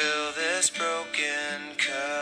fill this broken cup.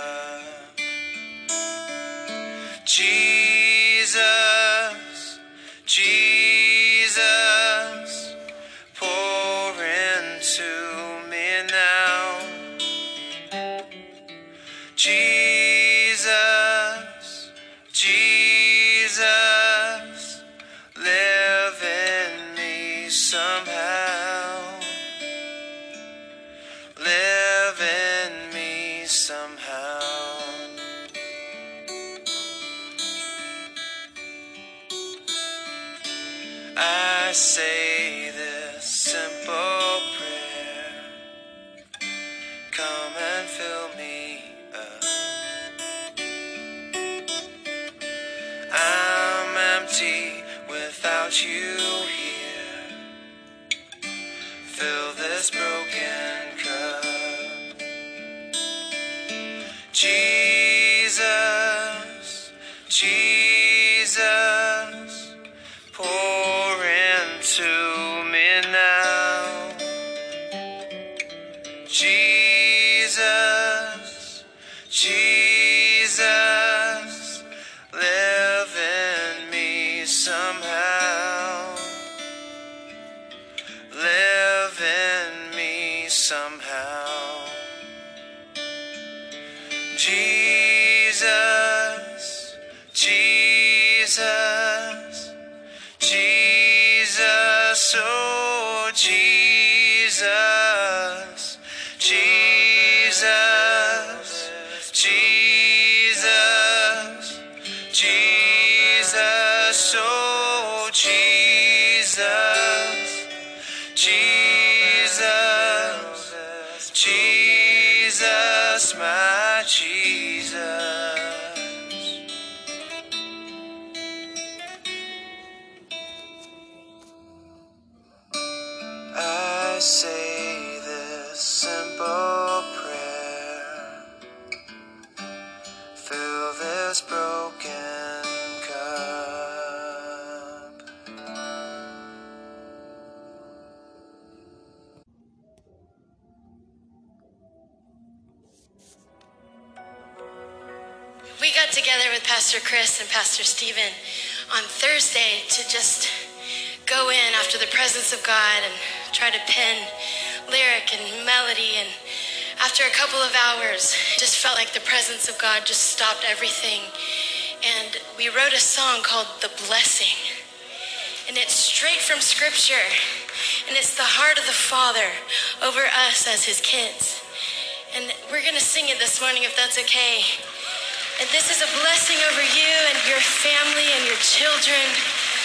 Jesus, And Pastor Steven on Thursday to just go in after the presence of God and try to pen lyric and melody. And after a couple of hours, just felt like the presence of God just stopped everything. And we wrote a song called The Blessing. And it's straight from Scripture. And it's the heart of the Father over us as His kids. And we're going to sing it this morning if that's okay. And this is a blessing over you and your family and your children.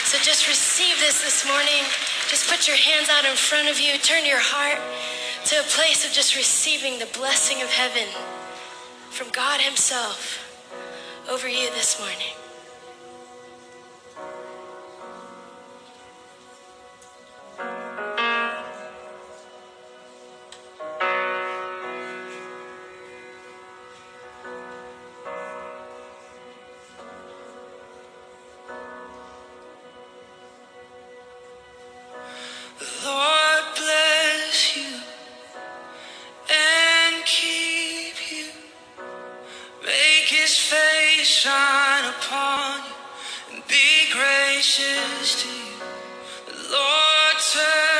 So just receive this this morning. Just put your hands out in front of you. Turn your heart to a place of just receiving the blessing of heaven from God Himself over you this morning. Lord turn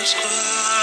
Angels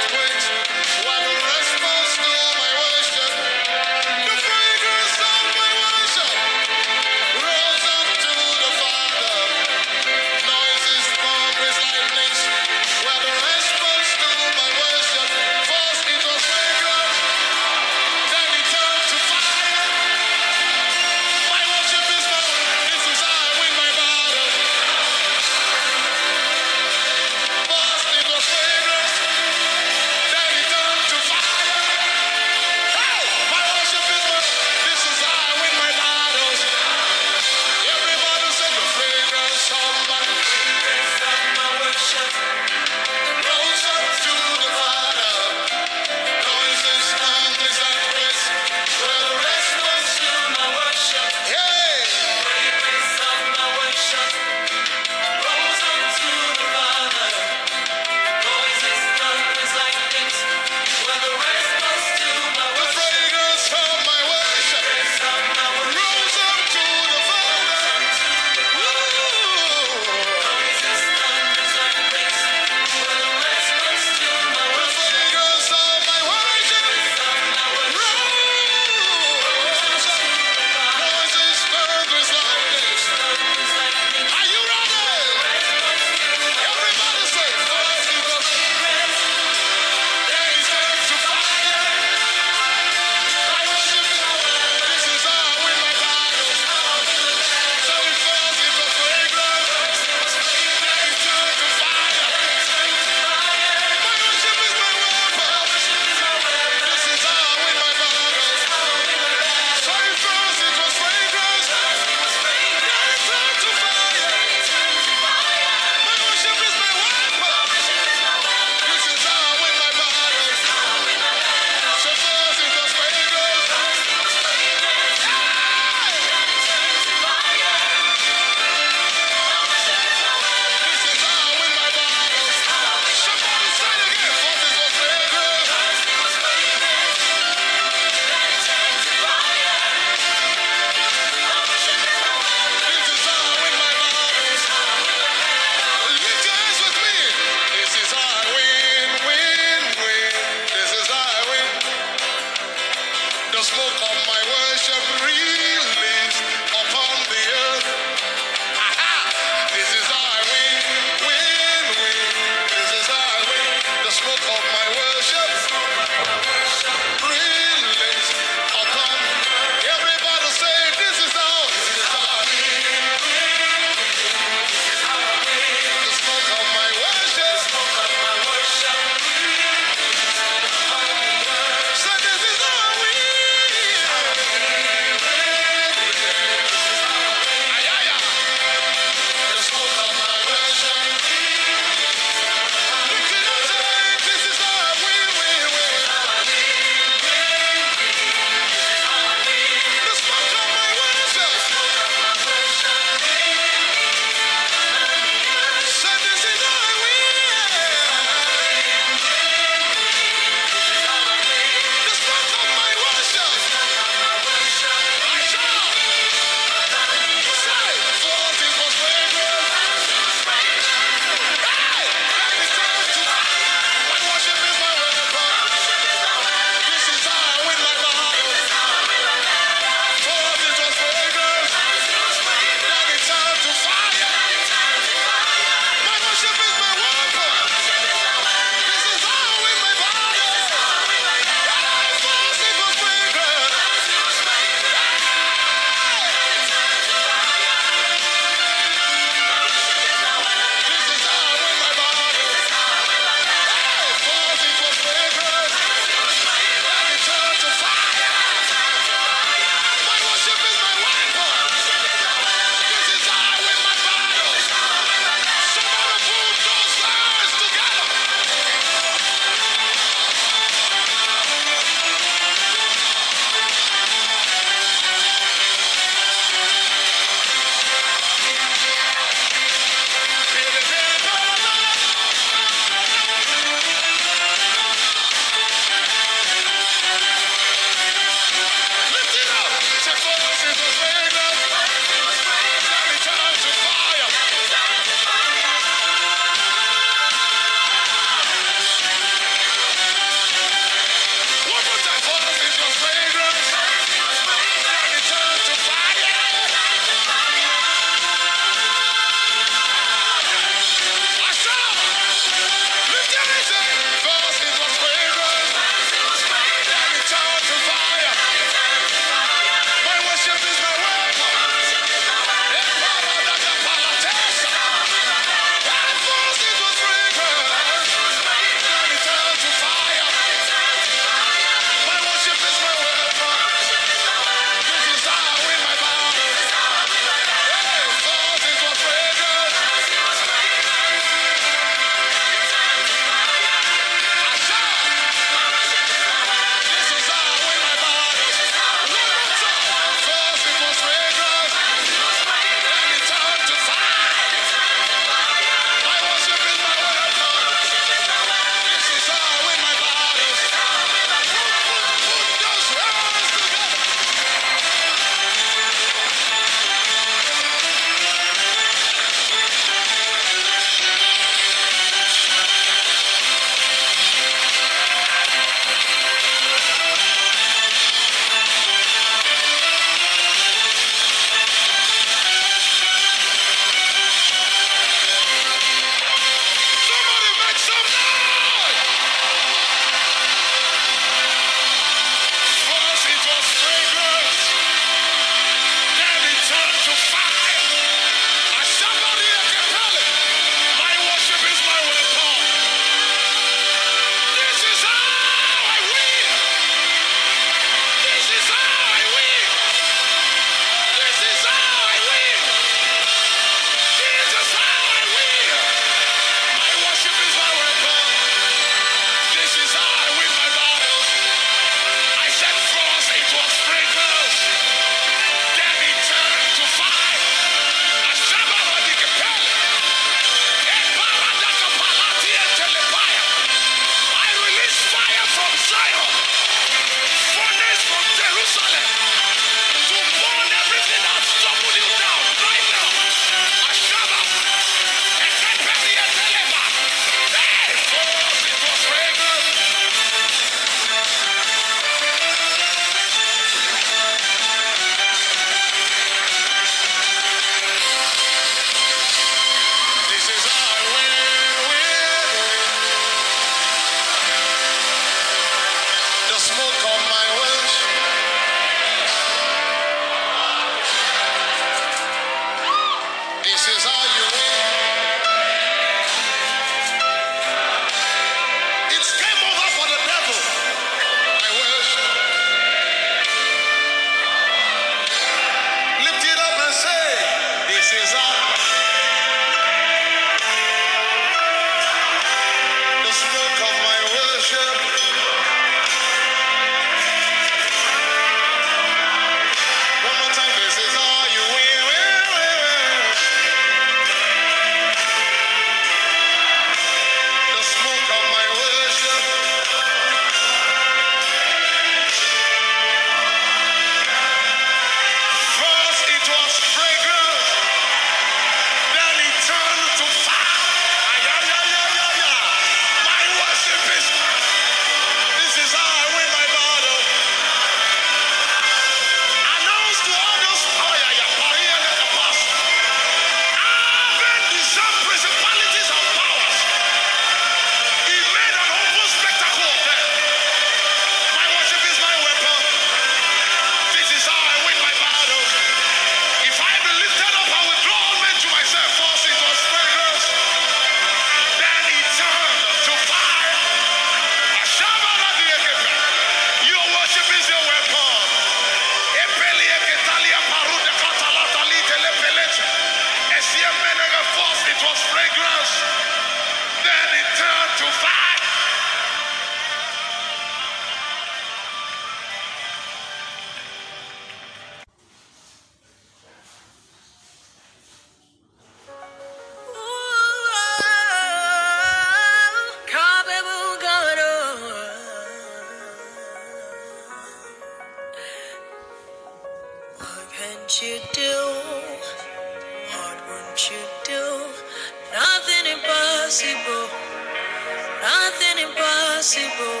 impossible.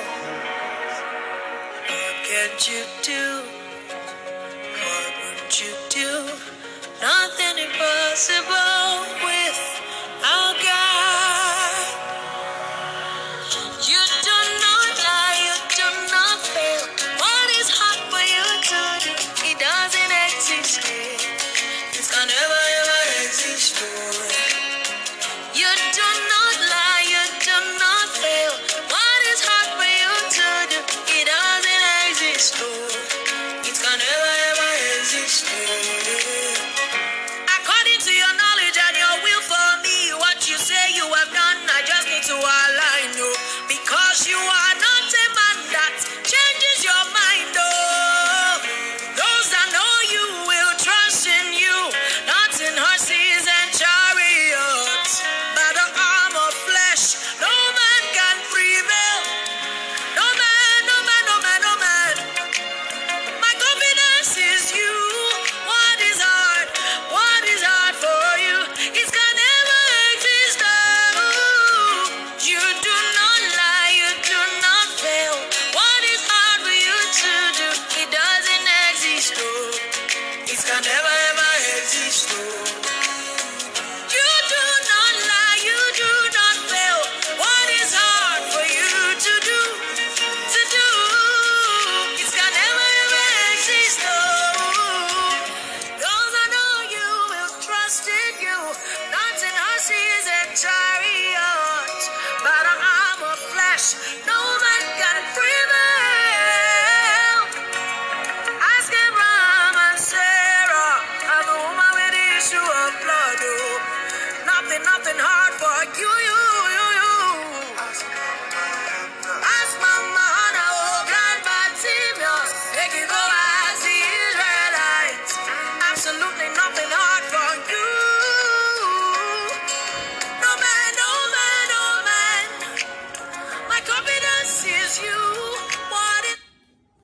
What can't you do?